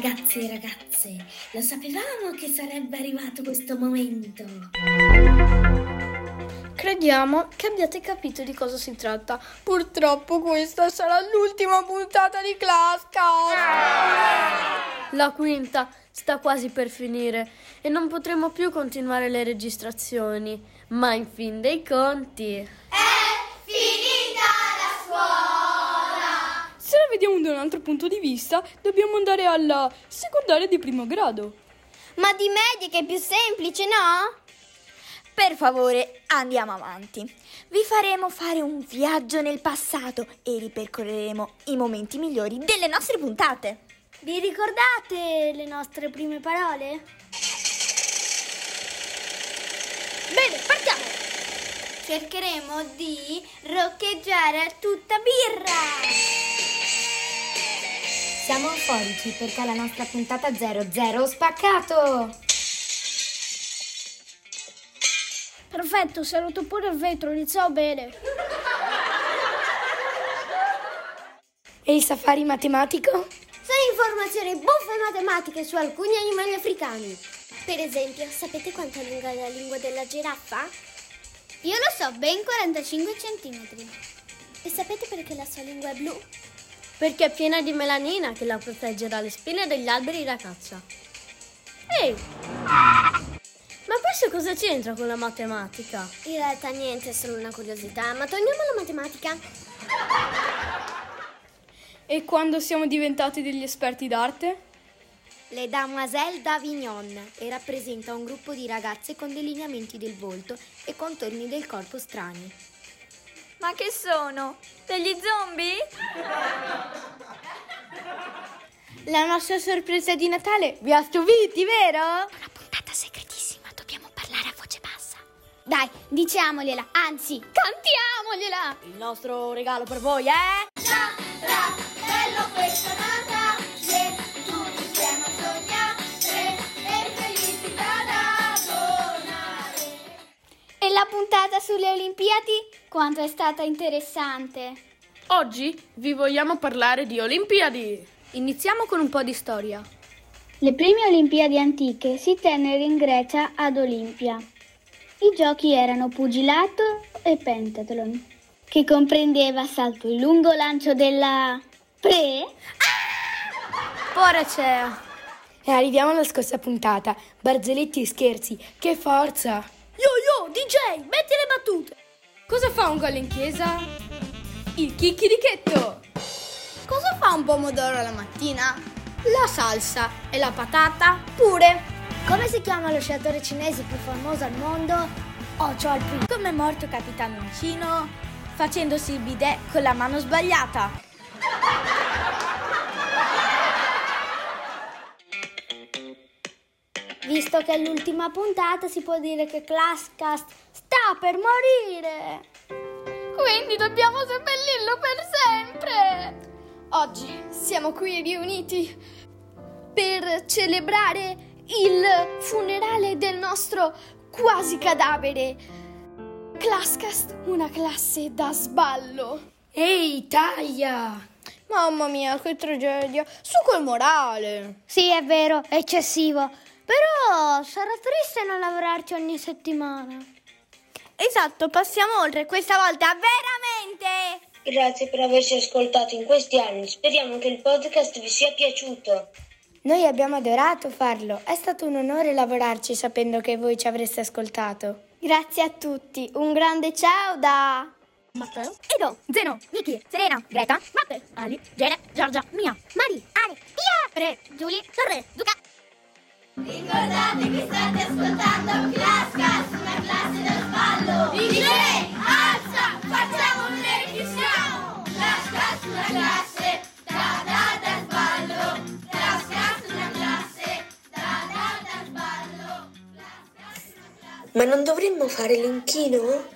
ragazzi e ragazze, lo sapevamo che sarebbe arrivato questo momento. Crediamo che abbiate capito di cosa si tratta. Purtroppo questa sarà l'ultima puntata di Classcast. La quinta sta quasi per finire e non potremo più continuare le registrazioni, ma in fin dei conti... da un altro punto di vista, dobbiamo andare alla secondaria di primo grado. Ma di medie che è più semplice, no? Per favore, andiamo avanti. Vi faremo fare un viaggio nel passato e ripercorreremo i momenti migliori delle nostre puntate. Vi ricordate le nostre prime parole? Bene, partiamo! Cercheremo di roccheggiare a tutta birra! Siamo euforici perché la nostra puntata 00 spaccato! Perfetto, è rotto pure il vetro, iniziamo bene. E il safari matematico? Sono informazioni buffe matematiche su alcuni animali africani. Per esempio, sapete quanto è lunga la lingua della giraffa? Io lo so, ben 45 centimetri. E sapete perché la sua lingua è blu? Perché è piena di melanina che la protegge dalle spine degli alberi da caccia. Ehi! Ma questo cosa c'entra con la matematica? In realtà niente, è solo una curiosità, ma togliamo la matematica. E quando siamo diventati degli esperti d'arte? Le Damoiselle d'Avignon e rappresenta un gruppo di ragazze con delineamenti del volto e contorni del corpo strani. Ma che sono? Degli zombie? La nostra sorpresa di Natale vi ha stupiti, vero? Una puntata segretissima, dobbiamo parlare a voce bassa. Dai, diciamogliela, anzi, cantiamogliela! Il nostro regalo per voi è... Bello questa sulle Olimpiadi? Quanto è stata interessante! Oggi vi vogliamo parlare di Olimpiadi. Iniziamo con un po' di storia. Le prime Olimpiadi antiche si tennero in Grecia ad Olimpia. I giochi erano pugilato e pentathlon, che comprendeva salto in lungo, lancio della pre, Poracea. E arriviamo alla scorsa puntata. Barzellette e scherzi. Che forza! Yo yo, DJ, metti le battute. Cosa fa un gol in chiesa? Il chicchirichetto! Cosa fa un pomodoro la mattina? La salsa e la patata pure. Come si chiama lo sciatore cinese più famoso al mondo? Ocho al primo. Come è morto Capitano Uncino? Facendosi il bidet con la mano sbagliata. Visto che è l'ultima puntata, si può dire che Classcast sta per morire. Quindi dobbiamo seppellirlo per sempre! Oggi siamo qui riuniti per celebrare il funerale del nostro quasi cadavere. Classcast, una classe da sballo. Ehi, taglia! Mamma mia, che tragedia! Su col morale! Sì, è vero, è eccessivo. Però sarà triste non lavorarci ogni settimana. Esatto, passiamo oltre, questa volta veramente! Grazie per averci ascoltato in questi anni. Speriamo che il podcast vi sia piaciuto. Noi abbiamo adorato farlo. È stato un onore lavorarci sapendo che voi ci avreste ascoltato. Grazie a tutti. Un grande ciao da Matteo? Edo, Zeno, Niki, Serena, Greta, Matte, Ali, Gene, Giorgia, Mia, Mari, Ale, Pia, Pre, Giulia, Torre, Ma non dovremmo fare l'inchino?